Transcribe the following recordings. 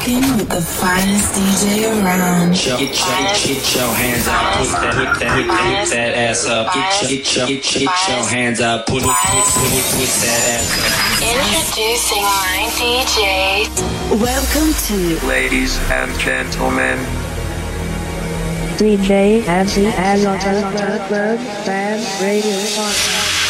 rocking with the finest DJ around. Get your, get your, get your hands up, put that, put that, put that, put that ass up. Get your, get your, get your, get your hands up, put it, put, put it, put that ass up. Introducing my DJ. Welcome to Ladies and gentlemen, DJ Ansy Asota Club Fan Radio Podcast.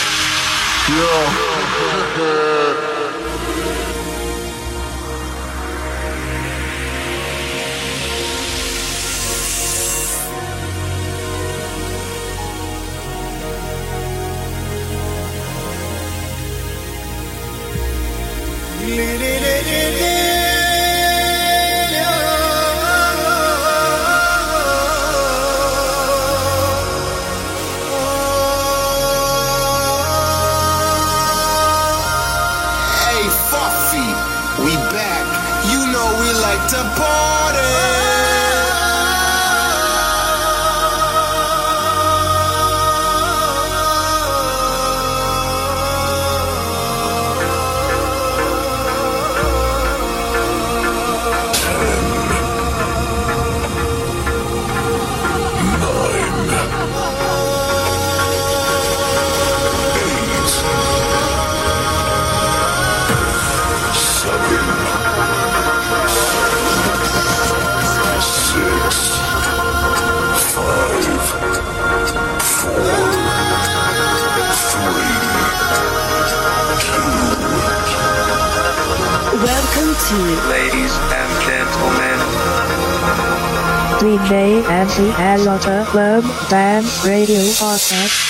Club Fan Radio Podcast.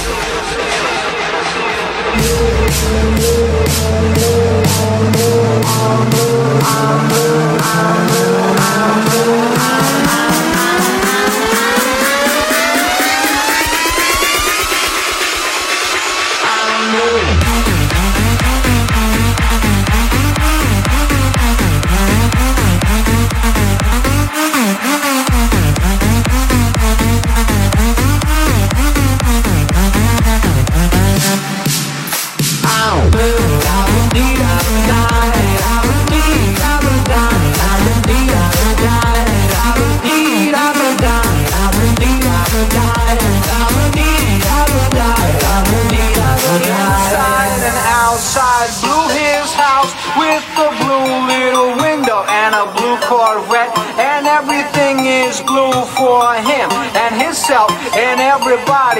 Inside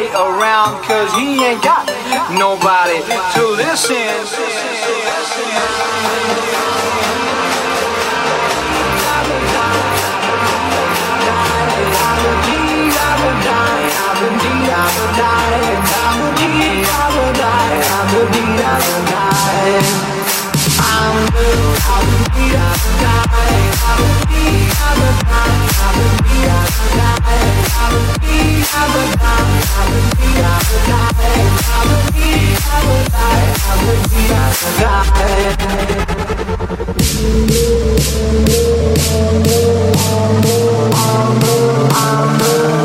nobody around cause he ain't got nobody to listen. I'm I'm I'm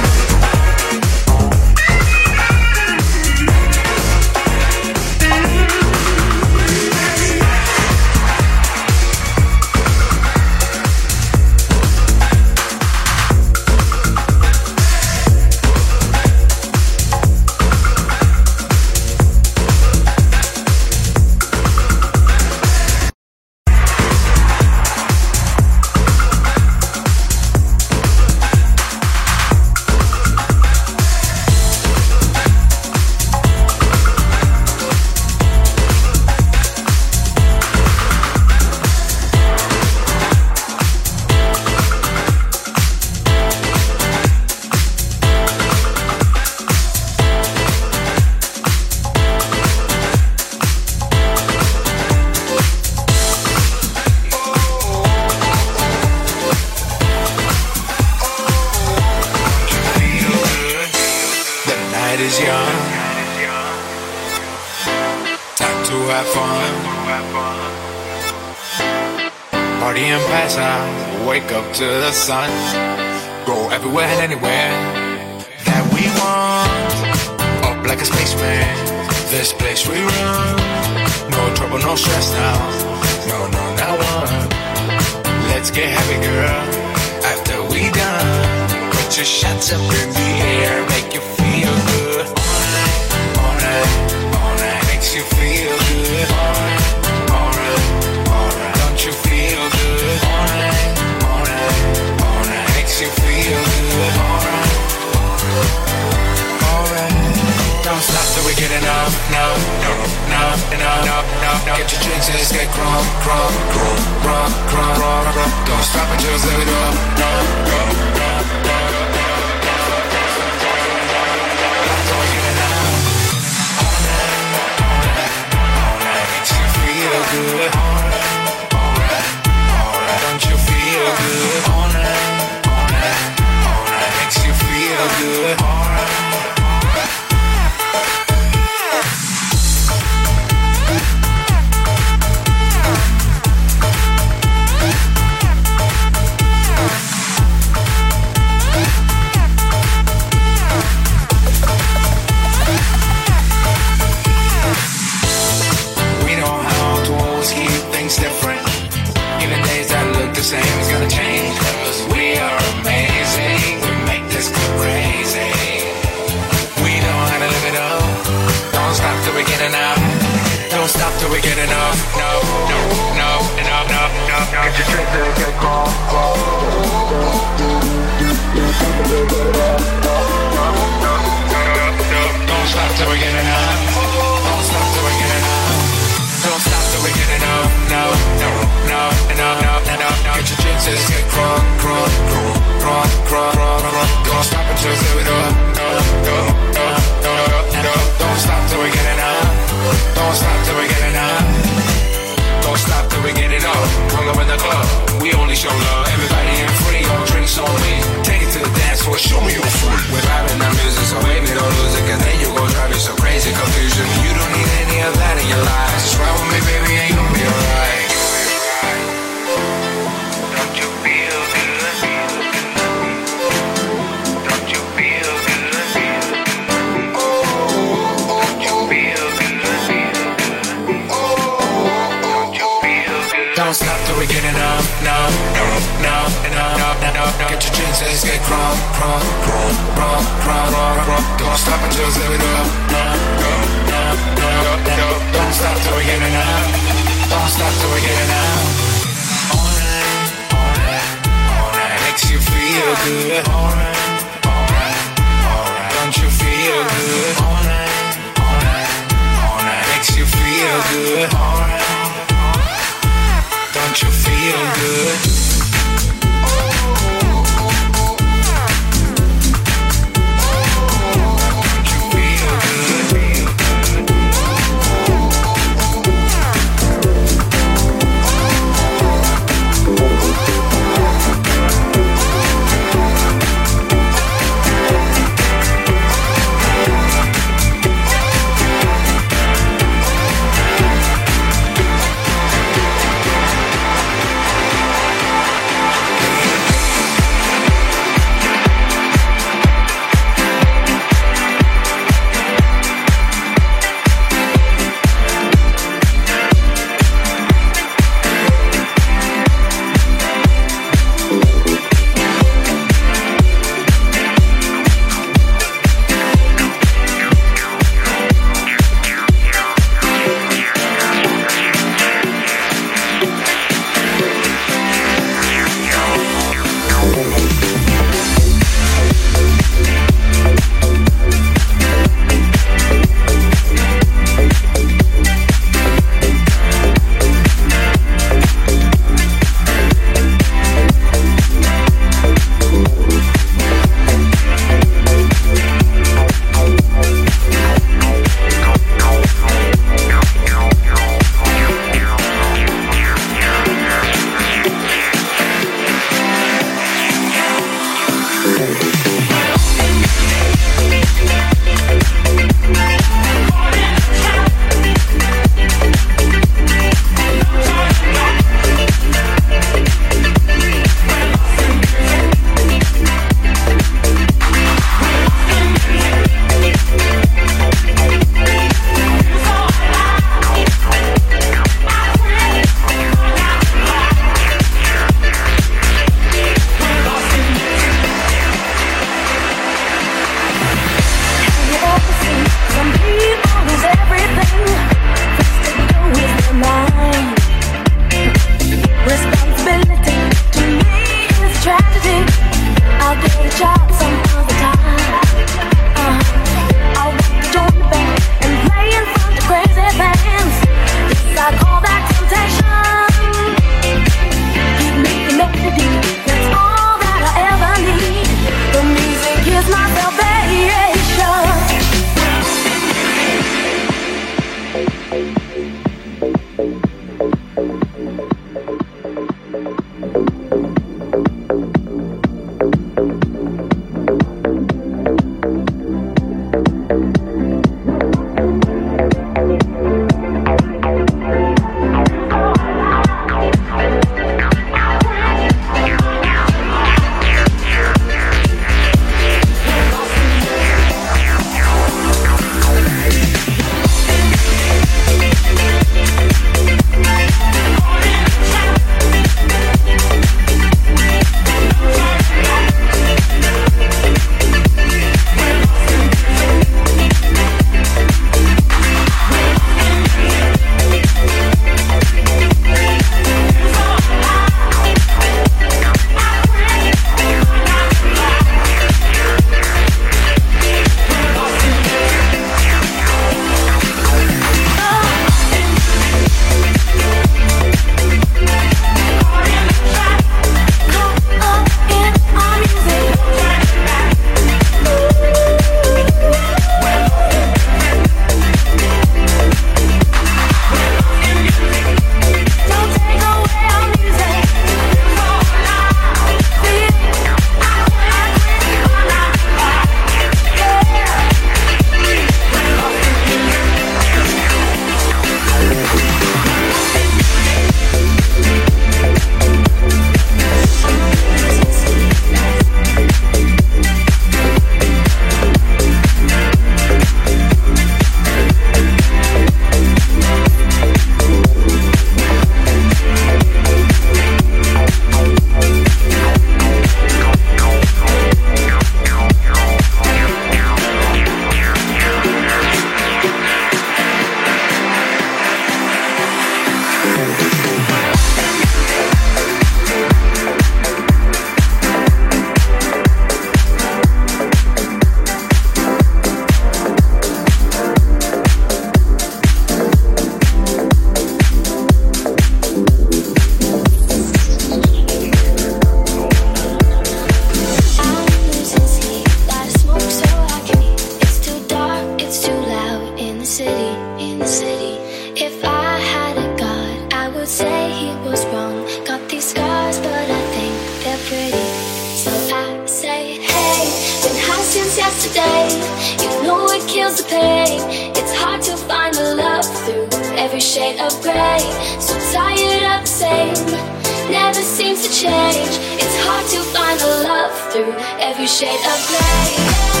through every shade of gray.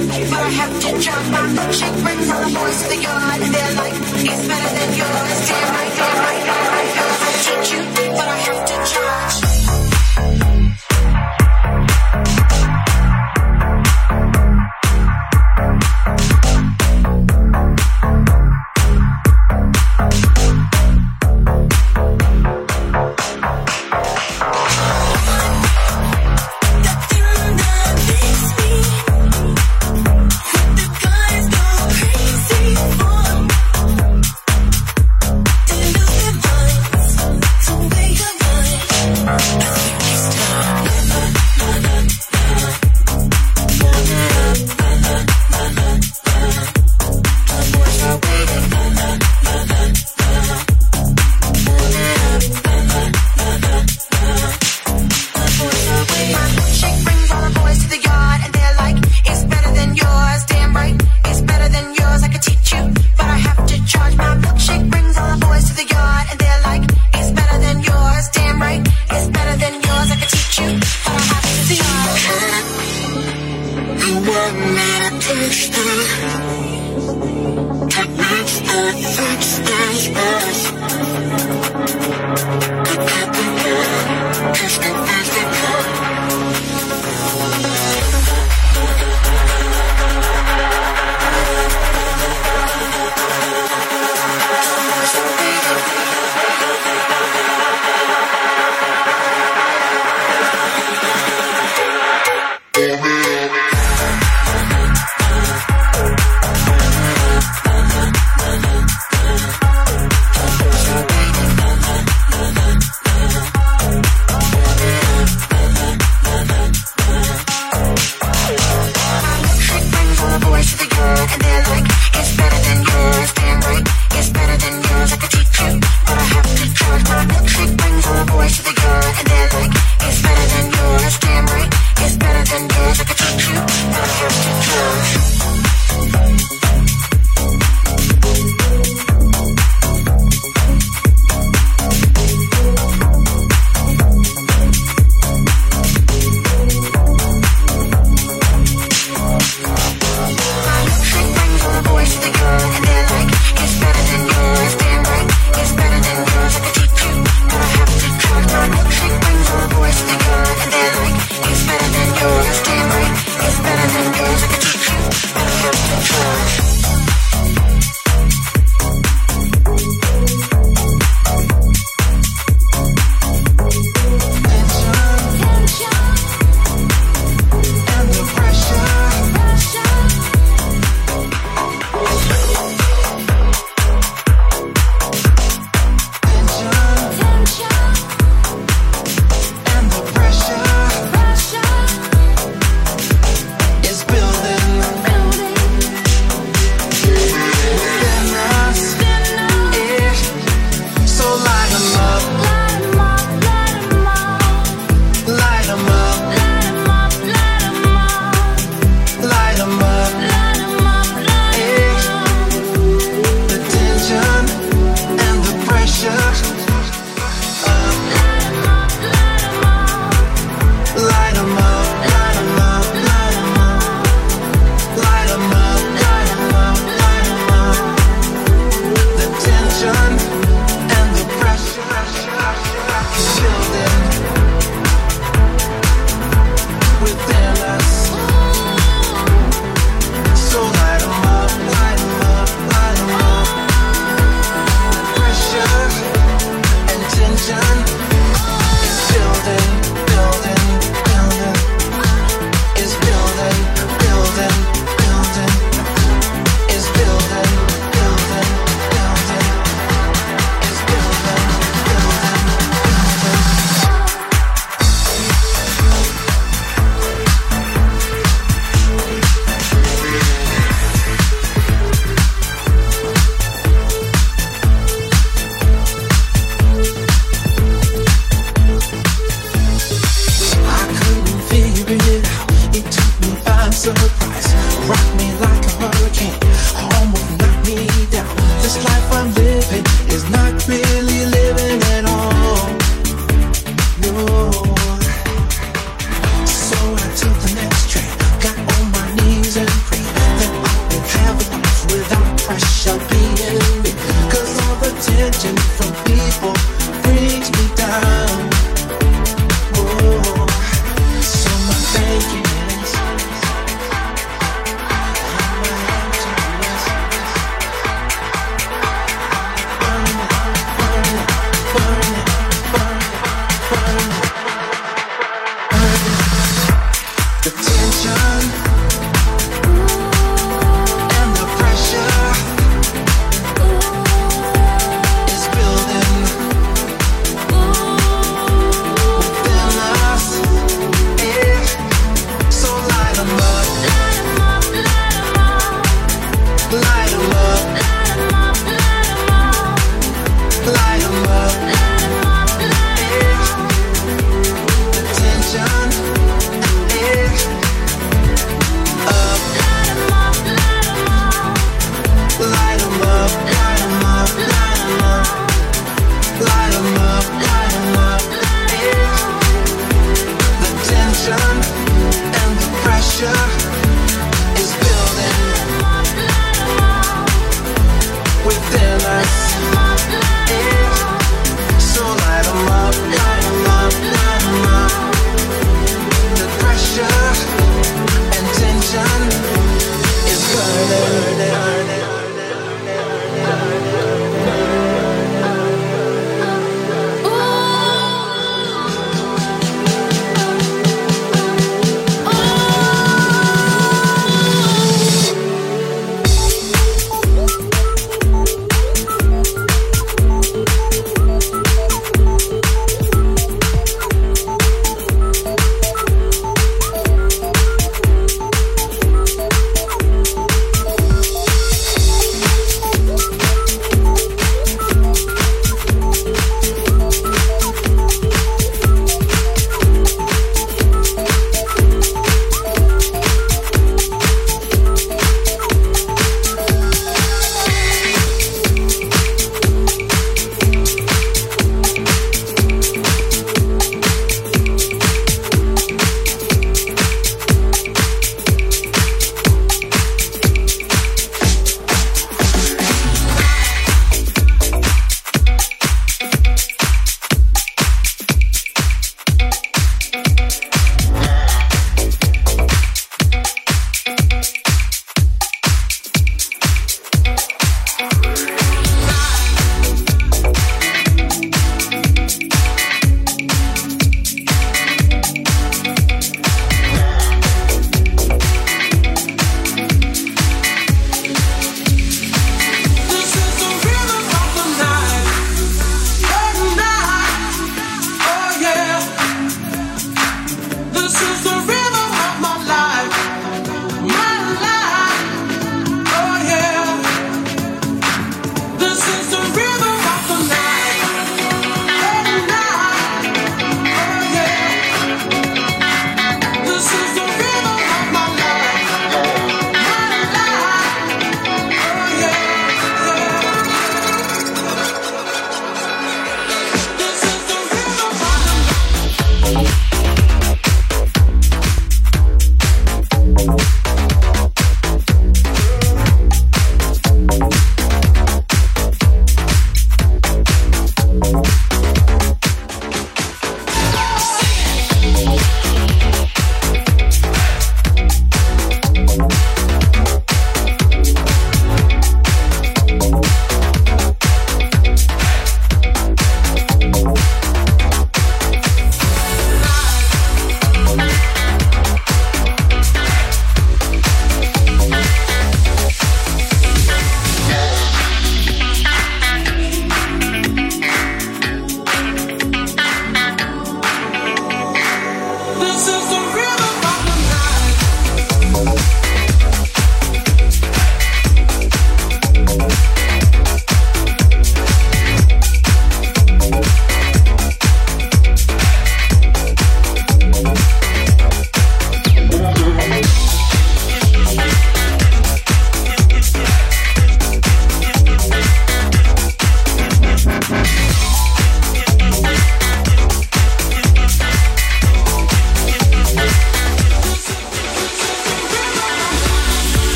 you. I have to jump. My milkshake the boys the yard. Better than yours. I teach you, but I have to charge.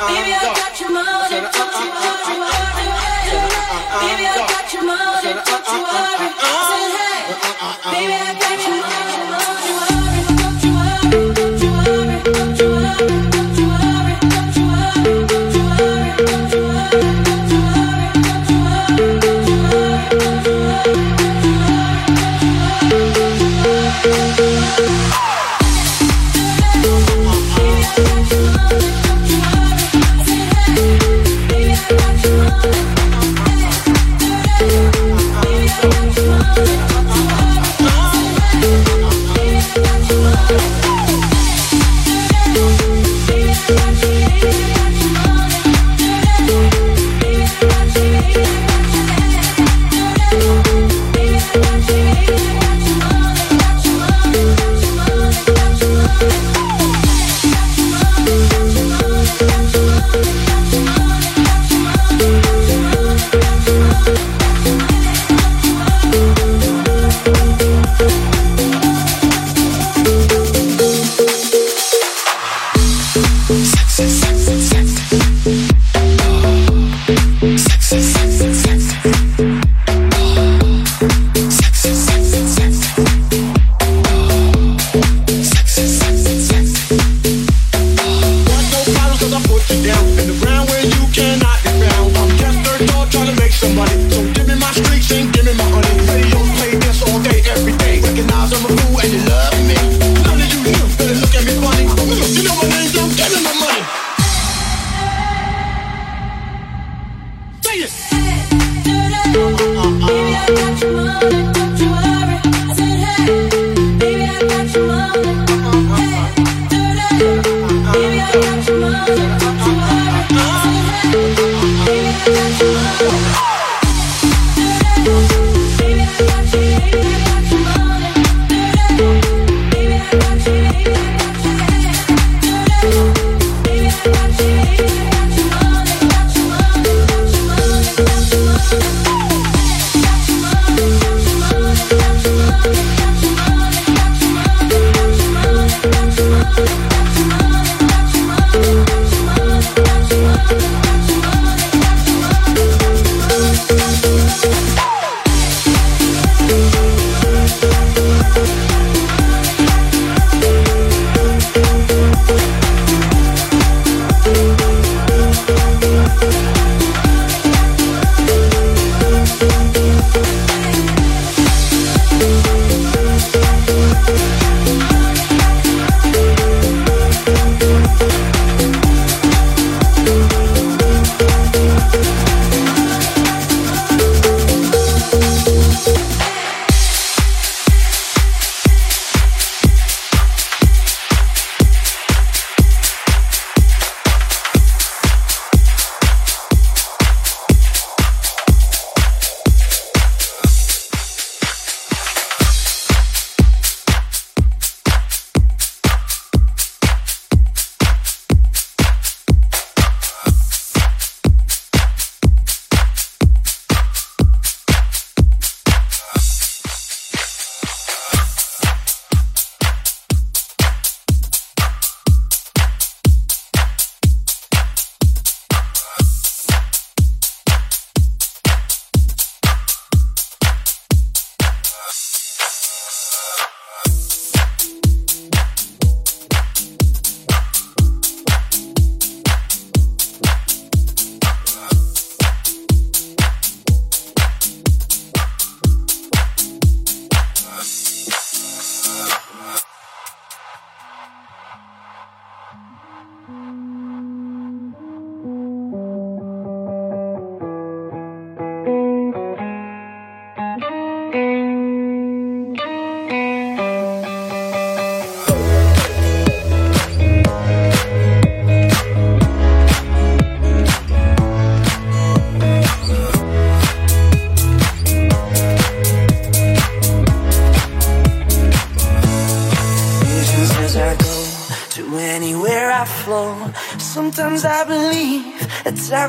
Baby, I got your money, don't you uh, uh, uh,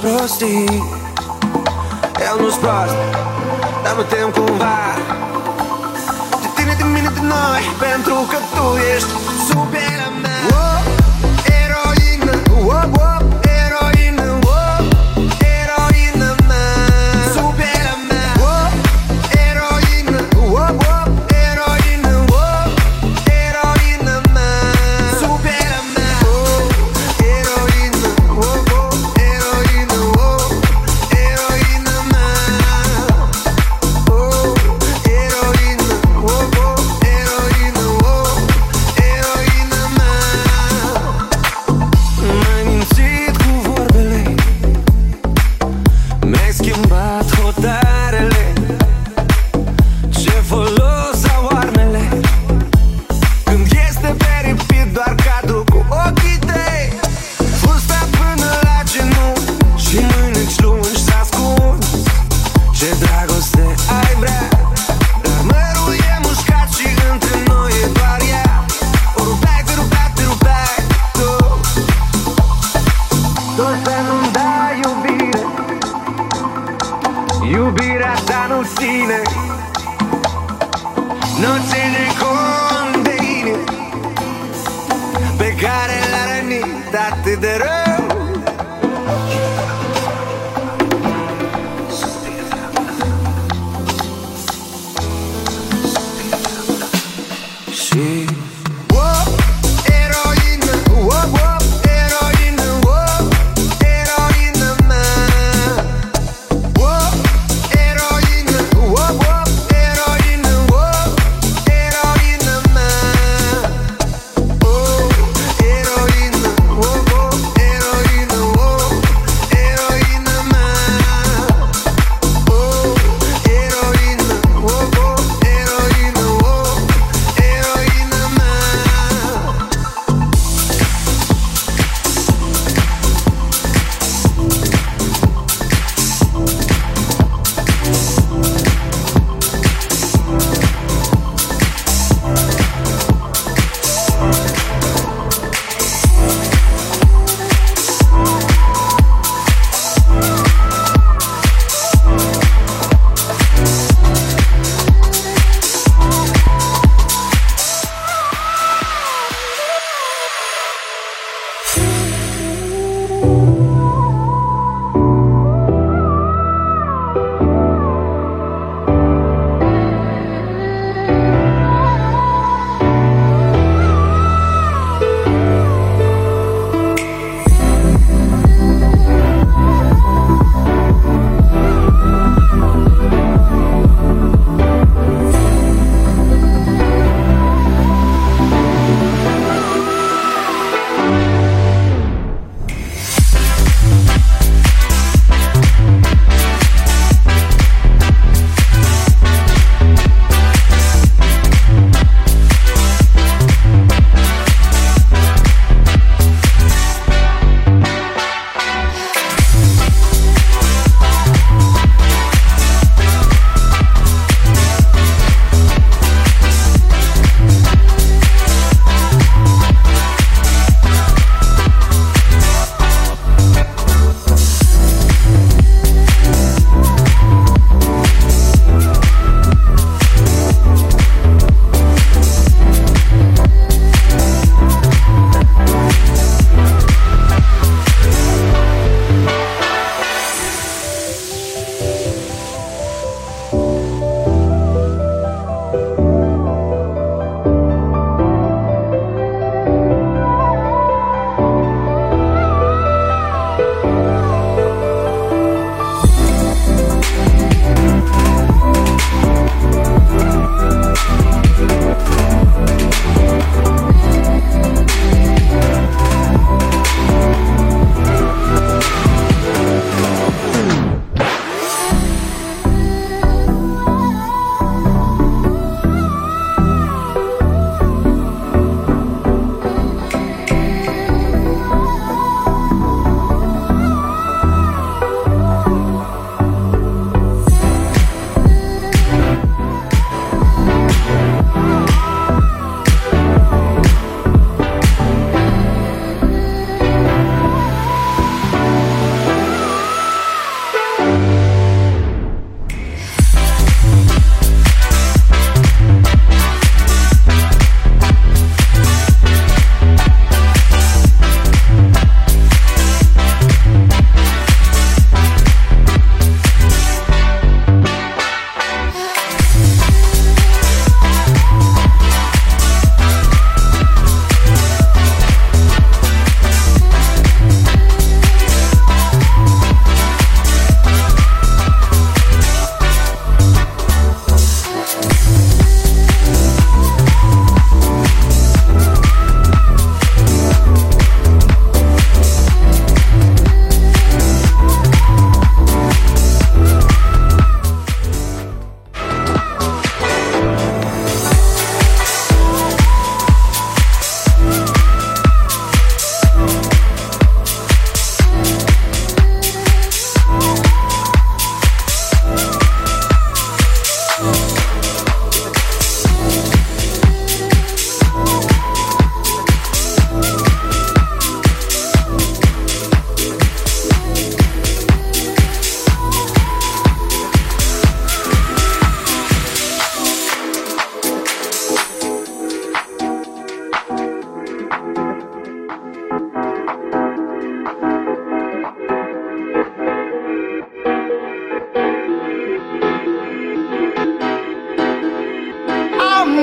prosti El nu-ți prost, dar mă te cumva De tine, de mine, de noi Pentru că tu ești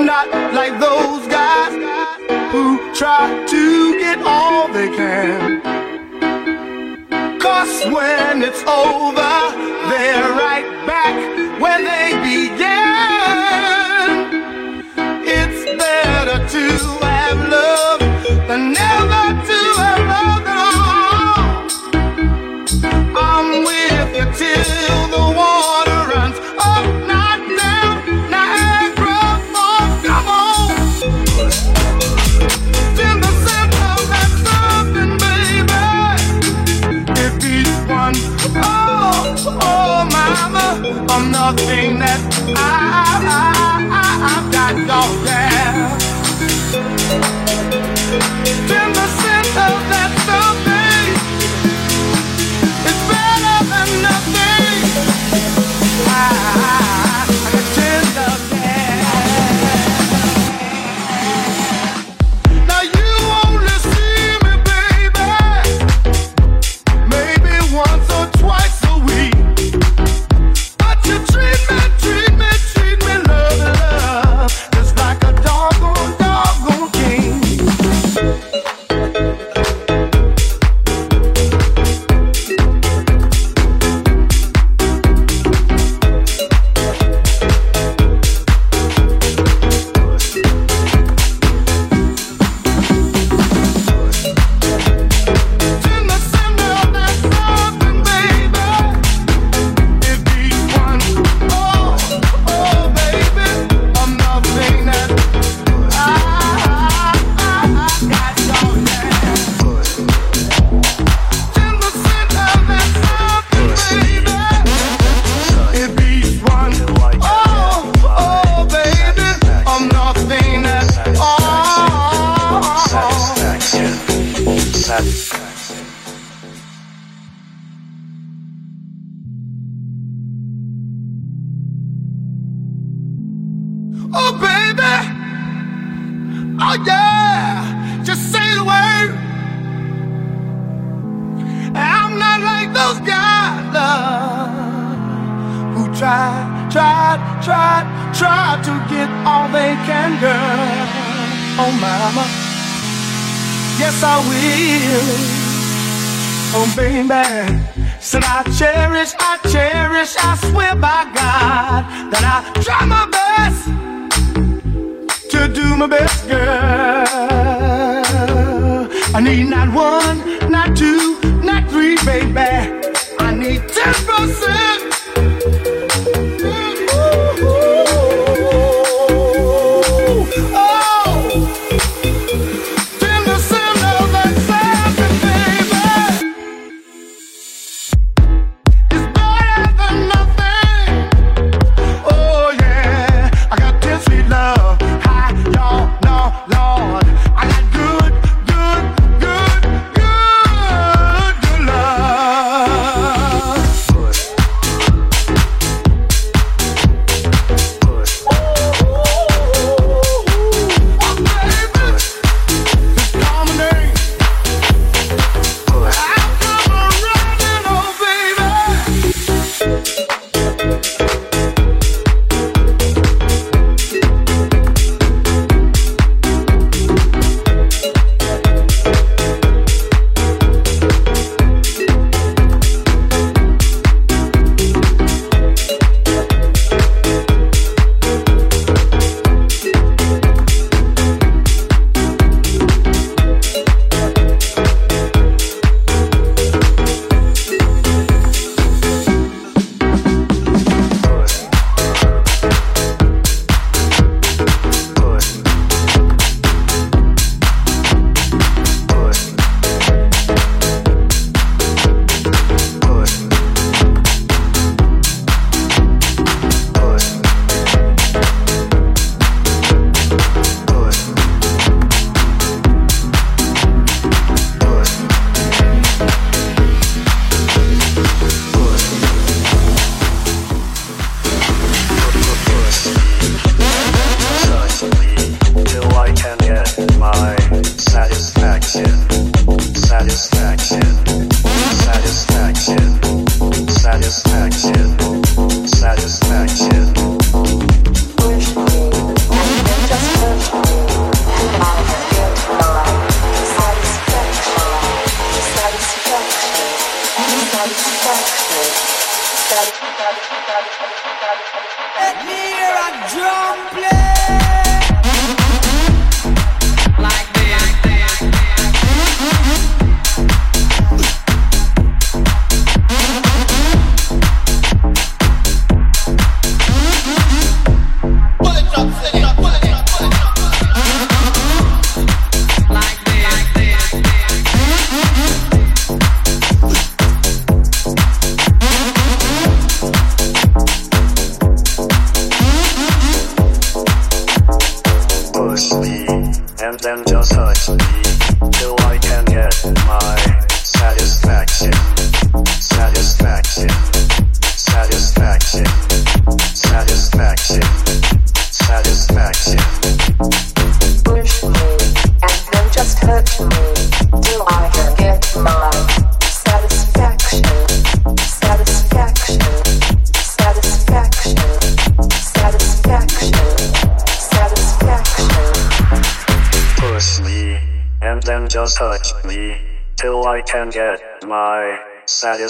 Not like those guys who try to get all they can. Cause when it's over, they're right back where they nothing that I